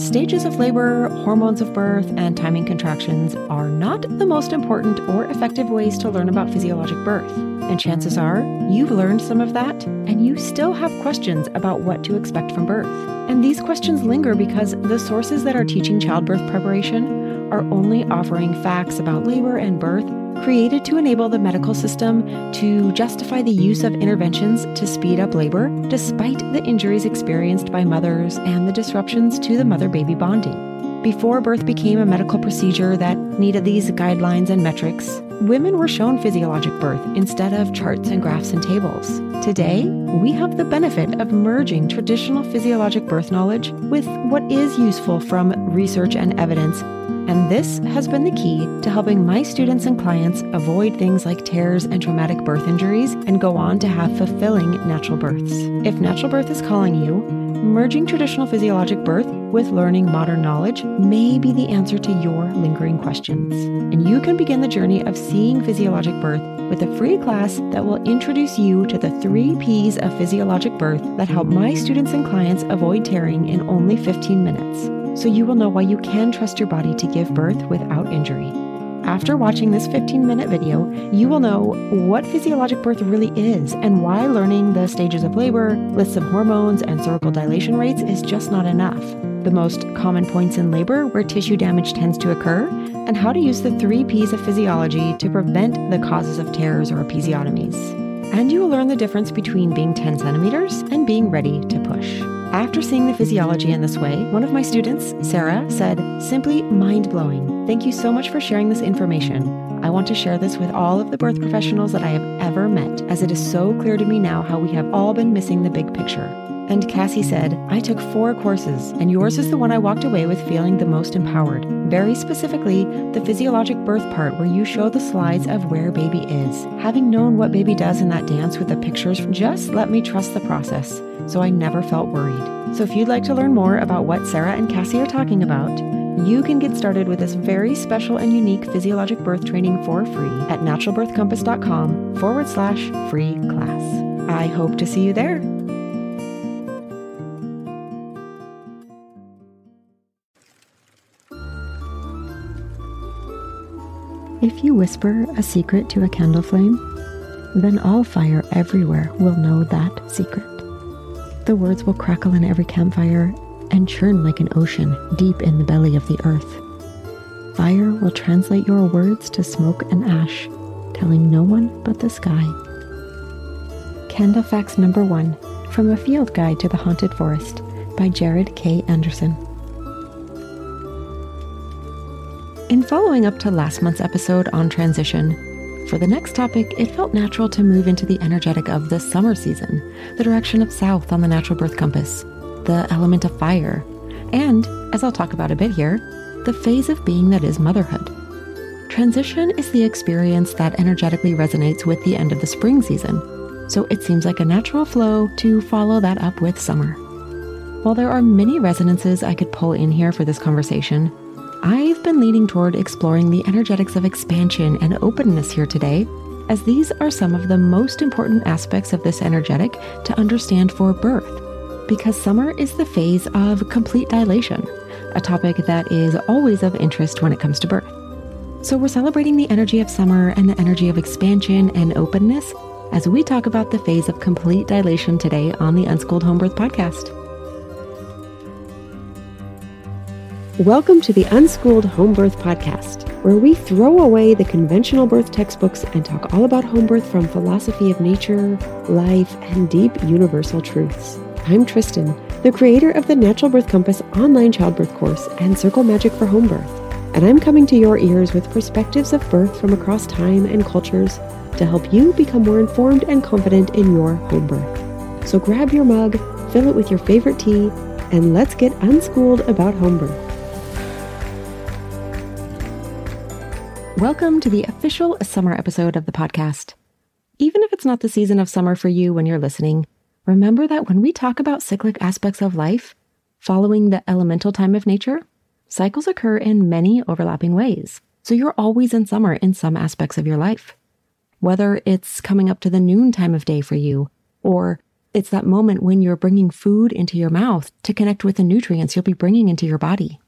Stages of labor, hormones of birth, and timing contractions are not the most important or effective ways to learn about physiologic birth. And chances are you've learned some of that, and you still have questions about what to expect from birth. And these questions linger because the sources that are teaching childbirth preparation are only offering facts about labor and birth created to enable the medical system to justify the use of interventions to speed up labor, despite the injuries experienced by mothers and the disruptions to the mother baby bonding. Before birth became a medical procedure that needed these guidelines and metrics, women were shown physiologic birth instead of charts and graphs and tables. Today, we have the benefit of merging traditional physiologic birth knowledge with what is useful from research and evidence and this has been the key to helping my students and clients avoid things like tears and traumatic birth injuries and go on to have fulfilling natural births. If natural birth is calling you, merging traditional physiologic birth with learning modern knowledge may be the answer to your lingering questions. And you can begin the journey of seeing physiologic birth with a free class that will introduce you to the three P's of physiologic birth that help my students and clients avoid tearing in only 15 minutes so you will know why you can trust your body to give birth without injury. After watching this 15 minute video, you will know what physiologic birth really is and why learning the stages of labor, lists of hormones, and cervical dilation rates is just not enough. The most common points in labor where tissue damage tends to occur, and how to use the three P's of physiology to prevent the causes of tears or episiotomies. And you will learn the difference between being 10 centimeters and being ready to push. After seeing the physiology in this way, one of my students, Sarah, said, simply mind blowing. Thank you so much for sharing this information. I want to share this with all of the birth professionals that I have ever met, as it is so clear to me now how we have all been missing the big picture. And Cassie said, I took four courses, and yours is the one I walked away with feeling the most empowered. Very specifically, the physiologic birth part where you show the slides of where baby is. Having known what baby does in that dance with the pictures just let me trust the process, so I never felt worried. So if you'd like to learn more about what Sarah and Cassie are talking about, you can get started with this very special and unique physiologic birth training for free at naturalbirthcompass.com forward slash free class. I hope to see you there. If you whisper a secret to a candle flame, then all fire everywhere will know that secret. The words will crackle in every campfire and churn like an ocean deep in the belly of the earth. Fire will translate your words to smoke and ash, telling no one but the sky. Candle Facts Number One from A Field Guide to the Haunted Forest by Jarod K. Anderson. In following up to last month's episode on transition, for the next topic, it felt natural to move into the energetic of the summer season, the direction of south on the natural birth compass, the element of fire, and, as I'll talk about a bit here, the phase of being that is motherhood. Transition is the experience that energetically resonates with the end of the spring season, so it seems like a natural flow to follow that up with summer. While there are many resonances I could pull in here for this conversation, I've been leaning toward exploring the energetics of expansion and openness here today, as these are some of the most important aspects of this energetic to understand for birth, because summer is the phase of complete dilation, a topic that is always of interest when it comes to birth. So, we're celebrating the energy of summer and the energy of expansion and openness as we talk about the phase of complete dilation today on the Unschooled Homebirth podcast. Welcome to the Unschooled Home Birth Podcast, where we throw away the conventional birth textbooks and talk all about home birth from philosophy of nature, life, and deep universal truths. I'm Tristan, the creator of the Natural Birth Compass online childbirth course and Circle Magic for Home Birth, and I'm coming to your ears with perspectives of birth from across time and cultures to help you become more informed and confident in your home birth. So grab your mug, fill it with your favorite tea, and let's get unschooled about home birth. Welcome to the official summer episode of the podcast. Even if it's not the season of summer for you when you're listening, remember that when we talk about cyclic aspects of life, following the elemental time of nature, cycles occur in many overlapping ways. So you're always in summer in some aspects of your life. Whether it's coming up to the noon time of day for you, or It's that moment when you're bringing food into your mouth to connect with the nutrients you'll be bringing into your body.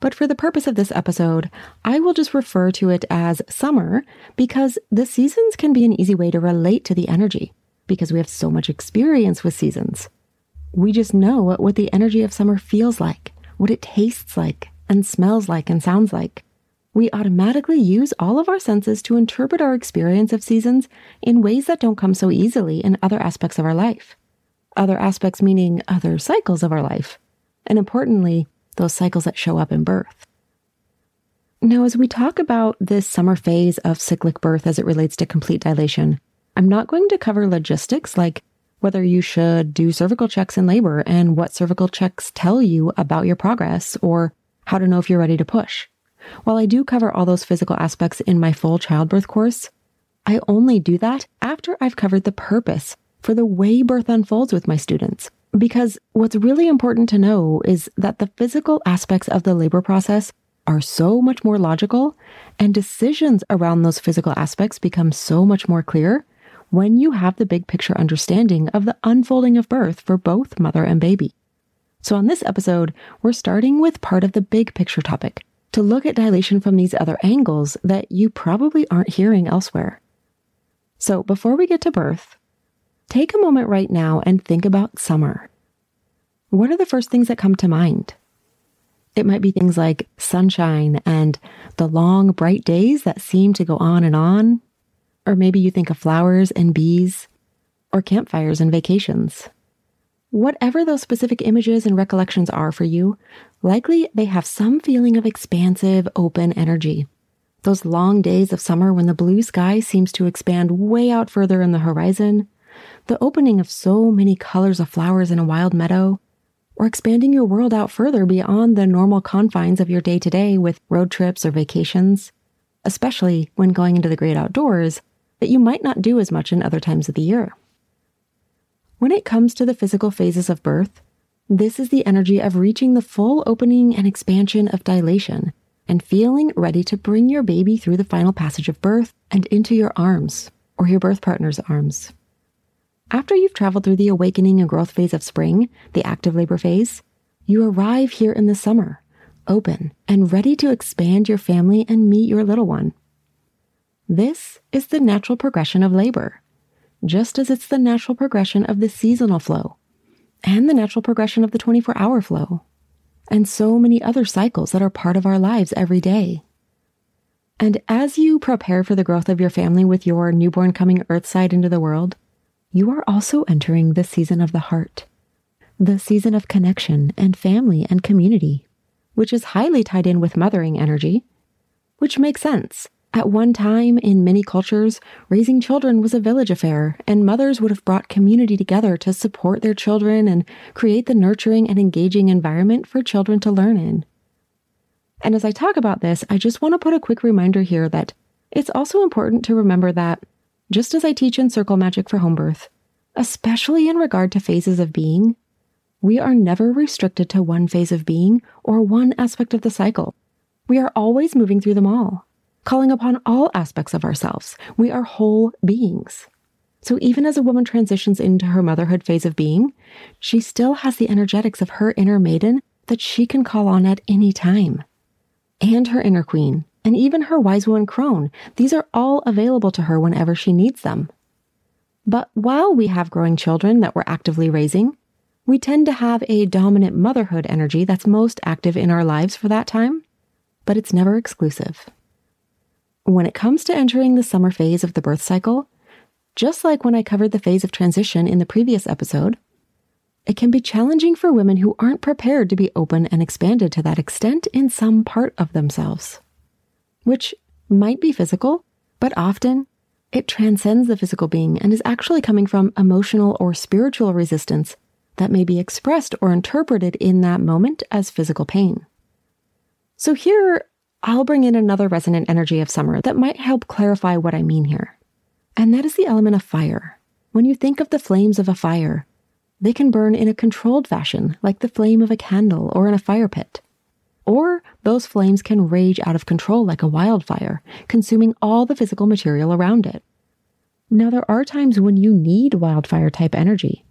But for the purpose of this episode, I will just refer to it as summer because the seasons can be an easy way to relate to the energy because we have so much experience with seasons. We just know what what the energy of summer feels like, what it tastes like, and smells like, and sounds like. We automatically use all of our senses to interpret our experience of seasons in ways that don't come so easily in other aspects of our life. Other aspects meaning other cycles of our life. And importantly, those cycles that show up in birth. Now, as we talk about this summer phase of cyclic birth as it relates to complete dilation, I'm not going to cover logistics like whether you should do cervical checks in labor and what cervical checks tell you about your progress or how to know if you're ready to push. While I do cover all those physical aspects in my full childbirth course, I only do that after I've covered the purpose for the way birth unfolds with my students. Because what's really important to know is that the physical aspects of the labor process are so much more logical, and decisions around those physical aspects become so much more clear when you have the big picture understanding of the unfolding of birth for both mother and baby. So, on this episode, we're starting with part of the big picture topic to look at dilation from these other angles that you probably aren't hearing elsewhere. So, before we get to birth, take a moment right now and think about summer. What are the first things that come to mind? It might be things like sunshine and the long, bright days that seem to go on and on. Or maybe you think of flowers and bees, or campfires and vacations. Whatever those specific images and recollections are for you, likely they have some feeling of expansive, open energy. Those long days of summer when the blue sky seems to expand way out further in the horizon, the opening of so many colors of flowers in a wild meadow, or expanding your world out further beyond the normal confines of your day to day with road trips or vacations, especially when going into the great outdoors that you might not do as much in other times of the year. When it comes to the physical phases of birth, this is the energy of reaching the full opening and expansion of dilation and feeling ready to bring your baby through the final passage of birth and into your arms or your birth partner's arms. After you've traveled through the awakening and growth phase of spring, the active labor phase, you arrive here in the summer, open and ready to expand your family and meet your little one. This is the natural progression of labor, just as it's the natural progression of the seasonal flow and the natural progression of the 24 hour flow, and so many other cycles that are part of our lives every day. And as you prepare for the growth of your family with your newborn coming earthside into the world, you are also entering the season of the heart, the season of connection and family and community, which is highly tied in with mothering energy, which makes sense. At one time, in many cultures, raising children was a village affair, and mothers would have brought community together to support their children and create the nurturing and engaging environment for children to learn in. And as I talk about this, I just want to put a quick reminder here that it's also important to remember that just as I teach in Circle Magic for home birth, especially in regard to phases of being, we are never restricted to one phase of being or one aspect of the cycle. We are always moving through them all, calling upon all aspects of ourselves. We are whole beings. So even as a woman transitions into her motherhood phase of being, she still has the energetics of her inner maiden that she can call on at any time, and her inner queen, and even her wise woman crone. These are all available to her whenever she needs them. But while we have growing children that we're actively raising, we tend to have a dominant motherhood energy that's most active in our lives for that time, but it's never exclusive. When it comes to entering the summer phase of the birth cycle, just like when I covered the phase of transition in the previous episode, it can be challenging for women who aren't prepared to be open and expanded to that extent in some part of themselves which might be physical, but often it transcends the physical being and is actually coming from emotional or spiritual resistance that may be expressed or interpreted in that moment as physical pain. So, here I'll bring in another resonant energy of summer that might help clarify what I mean here. And that is the element of fire. When you think of the flames of a fire, they can burn in a controlled fashion, like the flame of a candle or in a fire pit. Or those flames can rage out of control like a wildfire, consuming all the physical material around it. Now, there are times when you need wildfire type energy.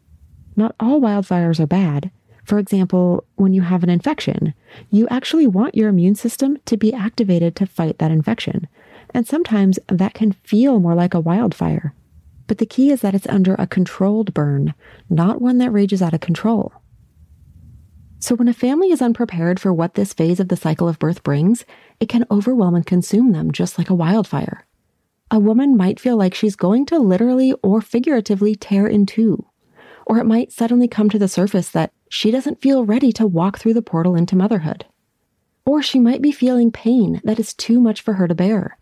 not all wildfires are bad. For example, when you have an infection, you actually want your immune system to be activated to fight that infection. And sometimes that can feel more like a wildfire. But the key is that it's under a controlled burn, not one that rages out of control. So, when a family is unprepared for what this phase of the cycle of birth brings, it can overwhelm and consume them just like a wildfire. A woman might feel like she's going to literally or figuratively tear in two. Or it might suddenly come to the surface that she doesn't feel ready to walk through the portal into motherhood. Or she might be feeling pain that is too much for her to bear.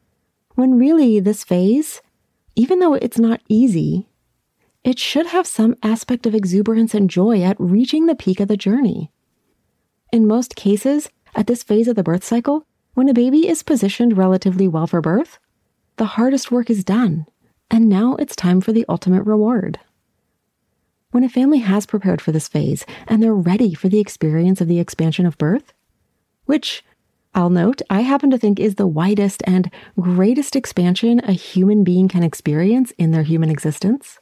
When really, this phase, even though it's not easy, it should have some aspect of exuberance and joy at reaching the peak of the journey. In most cases, at this phase of the birth cycle, when a baby is positioned relatively well for birth, the hardest work is done, and now it's time for the ultimate reward. When a family has prepared for this phase and they're ready for the experience of the expansion of birth, which I'll note I happen to think is the widest and greatest expansion a human being can experience in their human existence.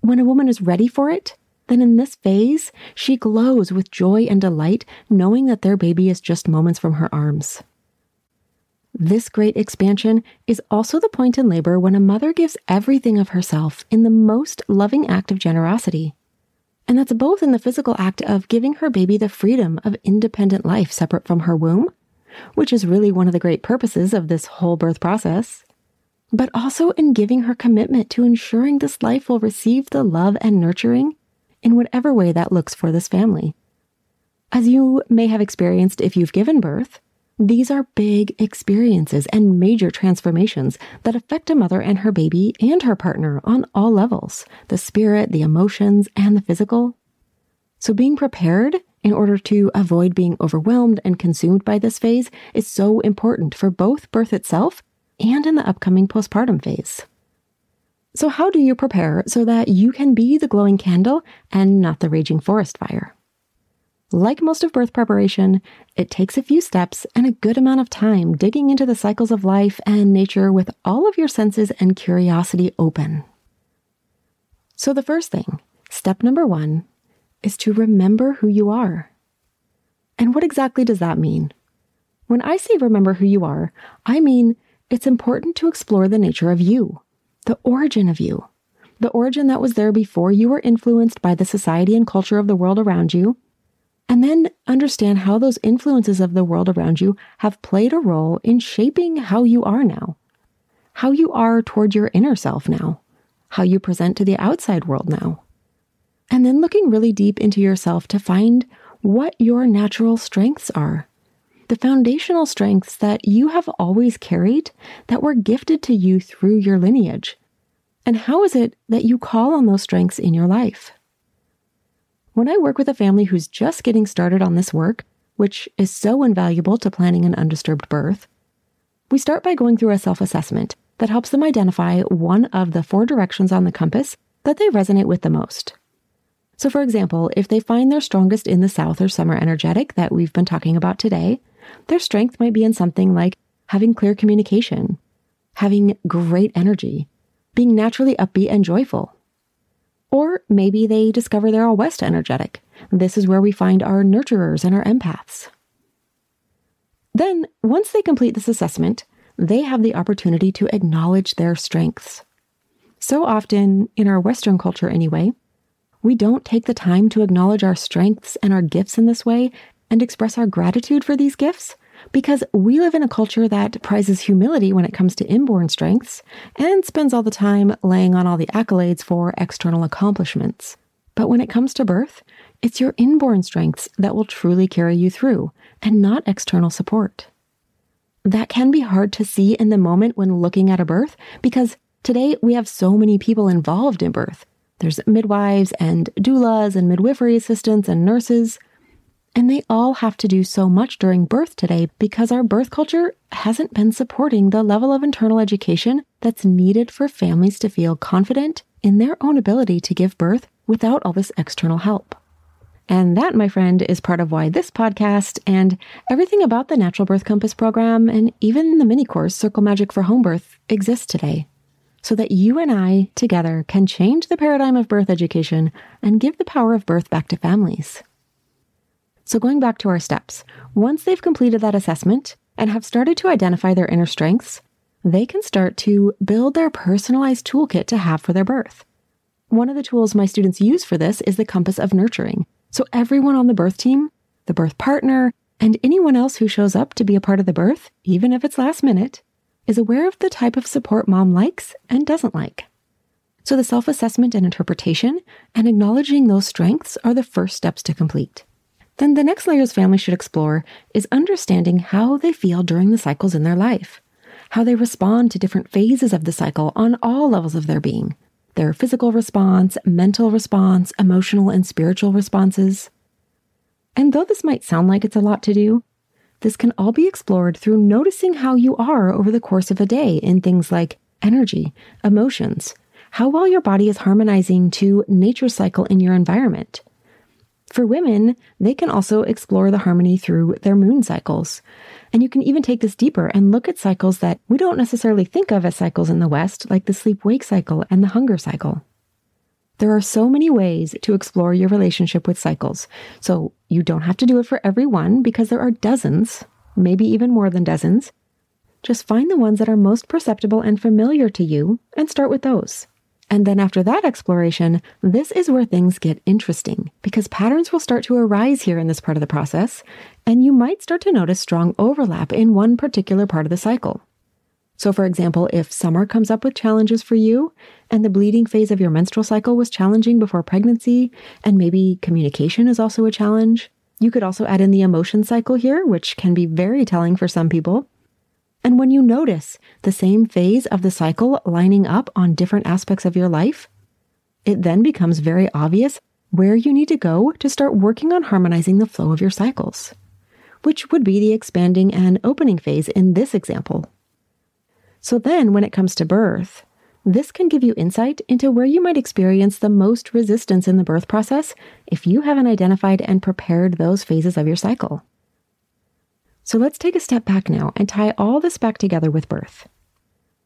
When a woman is ready for it, then in this phase, she glows with joy and delight, knowing that their baby is just moments from her arms. This great expansion is also the point in labor when a mother gives everything of herself in the most loving act of generosity. And that's both in the physical act of giving her baby the freedom of independent life separate from her womb, which is really one of the great purposes of this whole birth process, but also in giving her commitment to ensuring this life will receive the love and nurturing in whatever way that looks for this family. As you may have experienced if you've given birth, these are big experiences and major transformations that affect a mother and her baby and her partner on all levels the spirit, the emotions, and the physical. So, being prepared in order to avoid being overwhelmed and consumed by this phase is so important for both birth itself and in the upcoming postpartum phase. So, how do you prepare so that you can be the glowing candle and not the raging forest fire? Like most of birth preparation, it takes a few steps and a good amount of time digging into the cycles of life and nature with all of your senses and curiosity open. So, the first thing, step number one, is to remember who you are. And what exactly does that mean? When I say remember who you are, I mean it's important to explore the nature of you the origin of you, the origin that was there before you were influenced by the society and culture of the world around you, and then understand how those influences of the world around you have played a role in shaping how you are now, how you are toward your inner self now, how you present to the outside world now. And then looking really deep into yourself to find what your natural strengths are the foundational strengths that you have always carried that were gifted to you through your lineage? And how is it that you call on those strengths in your life? When I work with a family who's just getting started on this work, which is so invaluable to planning an undisturbed birth, we start by going through a self assessment that helps them identify one of the four directions on the compass that they resonate with the most. So, for example, if they find they're strongest in the South or summer energetic that we've been talking about today, their strength might be in something like having clear communication, having great energy, being naturally upbeat and joyful. Or maybe they discover they're all West energetic. This is where we find our nurturers and our empaths. Then, once they complete this assessment, they have the opportunity to acknowledge their strengths. So often, in our Western culture anyway, we don't take the time to acknowledge our strengths and our gifts in this way and express our gratitude for these gifts because we live in a culture that prizes humility when it comes to inborn strengths and spends all the time laying on all the accolades for external accomplishments. But when it comes to birth, it's your inborn strengths that will truly carry you through and not external support. That can be hard to see in the moment when looking at a birth because today we have so many people involved in birth. There's midwives and doulas and midwifery assistants and nurses. And they all have to do so much during birth today because our birth culture hasn't been supporting the level of internal education that's needed for families to feel confident in their own ability to give birth without all this external help. And that, my friend, is part of why this podcast and everything about the Natural Birth Compass program and even the mini course Circle Magic for Home Birth exists today. so that you and I together can change the paradigm of birth education and give the power of birth back to families. So, going back to our steps, once they've completed that assessment and have started to identify their inner strengths, they can start to build their personalized toolkit to have for their birth. One of the tools my students use for this is the compass of nurturing. So, everyone on the birth team, the birth partner, and anyone else who shows up to be a part of the birth, even if it's last minute, is aware of the type of support mom likes and doesn't like. So, the self assessment and interpretation and acknowledging those strengths are the first steps to complete. Then the next layers families should explore is understanding how they feel during the cycles in their life, how they respond to different phases of the cycle on all levels of their being their physical response, mental response, emotional and spiritual responses. And though this might sound like it's a lot to do, this can all be explored through noticing how you are over the course of a day in things like energy, emotions, how well your body is harmonizing to nature's cycle in your environment, for women, they can also explore the harmony through their moon cycles. And you can even take this deeper and look at cycles that we don't necessarily think of as cycles in the West, like the sleep wake cycle and the hunger cycle. There are so many ways to explore your relationship with cycles. So you don't have to do it for every one because there are dozens, maybe even more than dozens. Just find the ones that are most perceptible and familiar to you and start with those. And then after that exploration, this is where things get interesting because patterns will start to arise here in this part of the process, and you might start to notice strong overlap in one particular part of the cycle. So, for example, if summer comes up with challenges for you, and the bleeding phase of your menstrual cycle was challenging before pregnancy, and maybe communication is also a challenge, you could also add in the emotion cycle here, which can be very telling for some people. And when you notice the same phase of the cycle lining up on different aspects of your life, it then becomes very obvious where you need to go to start working on harmonizing the flow of your cycles, which would be the expanding and opening phase in this example. So then, when it comes to birth, this can give you insight into where you might experience the most resistance in the birth process if you haven't identified and prepared those phases of your cycle. So let's take a step back now and tie all this back together with birth.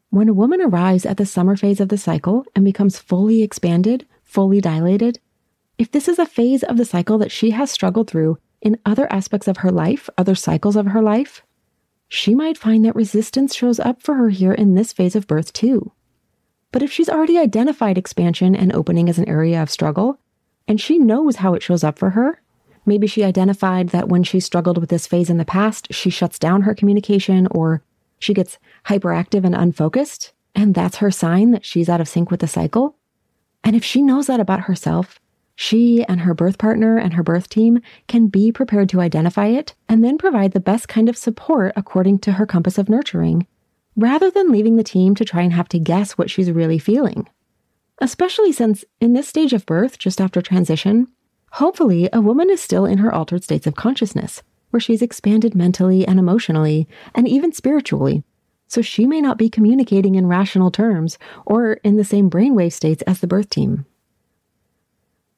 When a woman arrives at the summer phase of the cycle and becomes fully expanded, fully dilated, if this is a phase of the cycle that she has struggled through in other aspects of her life, other cycles of her life, she might find that resistance shows up for her here in this phase of birth too. But if she's already identified expansion and opening as an area of struggle, and she knows how it shows up for her, Maybe she identified that when she struggled with this phase in the past, she shuts down her communication or she gets hyperactive and unfocused. And that's her sign that she's out of sync with the cycle. And if she knows that about herself, she and her birth partner and her birth team can be prepared to identify it and then provide the best kind of support according to her compass of nurturing, rather than leaving the team to try and have to guess what she's really feeling. Especially since in this stage of birth, just after transition, Hopefully, a woman is still in her altered states of consciousness, where she's expanded mentally and emotionally, and even spiritually. So she may not be communicating in rational terms or in the same brainwave states as the birth team.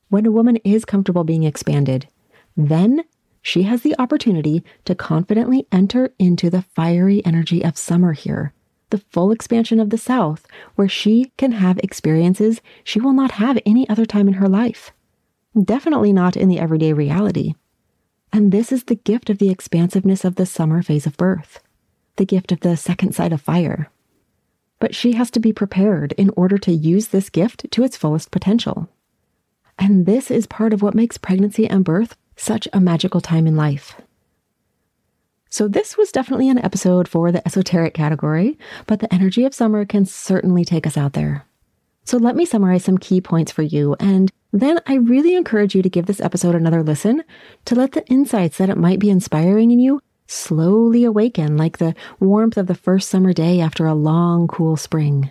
When a woman is comfortable being expanded, then she has the opportunity to confidently enter into the fiery energy of summer here, the full expansion of the South, where she can have experiences she will not have any other time in her life. Definitely not in the everyday reality. And this is the gift of the expansiveness of the summer phase of birth, the gift of the second side of fire. But she has to be prepared in order to use this gift to its fullest potential. And this is part of what makes pregnancy and birth such a magical time in life. So, this was definitely an episode for the esoteric category, but the energy of summer can certainly take us out there. So, let me summarize some key points for you and then I really encourage you to give this episode another listen to let the insights that it might be inspiring in you slowly awaken like the warmth of the first summer day after a long, cool spring.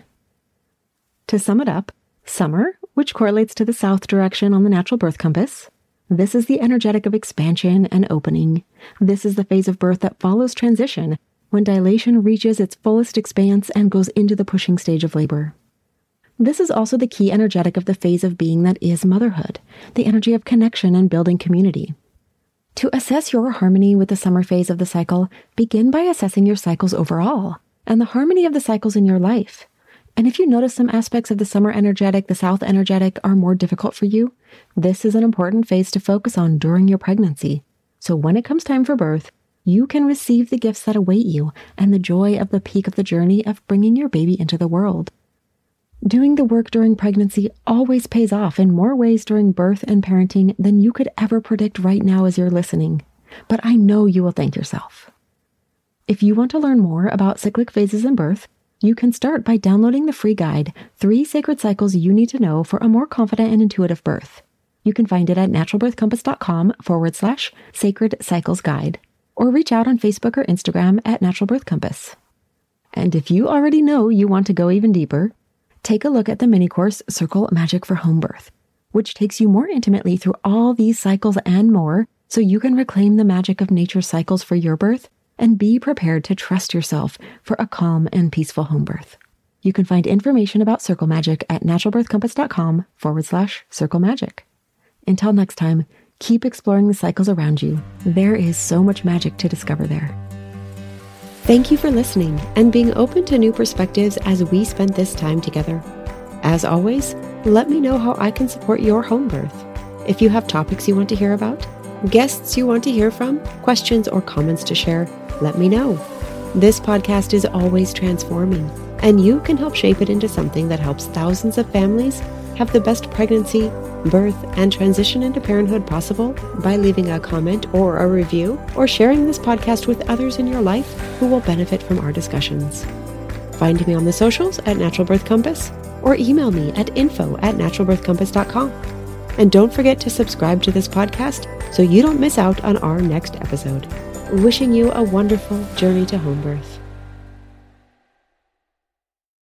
To sum it up, summer, which correlates to the south direction on the natural birth compass, this is the energetic of expansion and opening. This is the phase of birth that follows transition when dilation reaches its fullest expanse and goes into the pushing stage of labor. This is also the key energetic of the phase of being that is motherhood, the energy of connection and building community. To assess your harmony with the summer phase of the cycle, begin by assessing your cycles overall and the harmony of the cycles in your life. And if you notice some aspects of the summer energetic, the south energetic are more difficult for you, this is an important phase to focus on during your pregnancy. So when it comes time for birth, you can receive the gifts that await you and the joy of the peak of the journey of bringing your baby into the world. Doing the work during pregnancy always pays off in more ways during birth and parenting than you could ever predict right now as you're listening. But I know you will thank yourself. If you want to learn more about cyclic phases in birth, you can start by downloading the free guide, Three Sacred Cycles You Need to Know for a More Confident and Intuitive Birth. You can find it at naturalbirthcompass.com forward slash sacred cycles guide, or reach out on Facebook or Instagram at Natural Birth Compass. And if you already know you want to go even deeper, take a look at the mini course Circle Magic for Home Birth, which takes you more intimately through all these cycles and more so you can reclaim the magic of nature's cycles for your birth and be prepared to trust yourself for a calm and peaceful home birth. You can find information about Circle Magic at naturalbirthcompass.com forward slash circle magic. Until next time, keep exploring the cycles around you. There is so much magic to discover there. Thank you for listening and being open to new perspectives as we spent this time together. As always, let me know how I can support your home birth. If you have topics you want to hear about, guests you want to hear from, questions or comments to share, let me know. This podcast is always transforming, and you can help shape it into something that helps thousands of families have the best pregnancy, birth, and transition into parenthood possible by leaving a comment or a review or sharing this podcast with others in your life who will benefit from our discussions. Find me on the socials at Natural Birth Compass or email me at info at naturalbirthcompass.com. And don't forget to subscribe to this podcast so you don't miss out on our next episode wishing you a wonderful journey to home birth.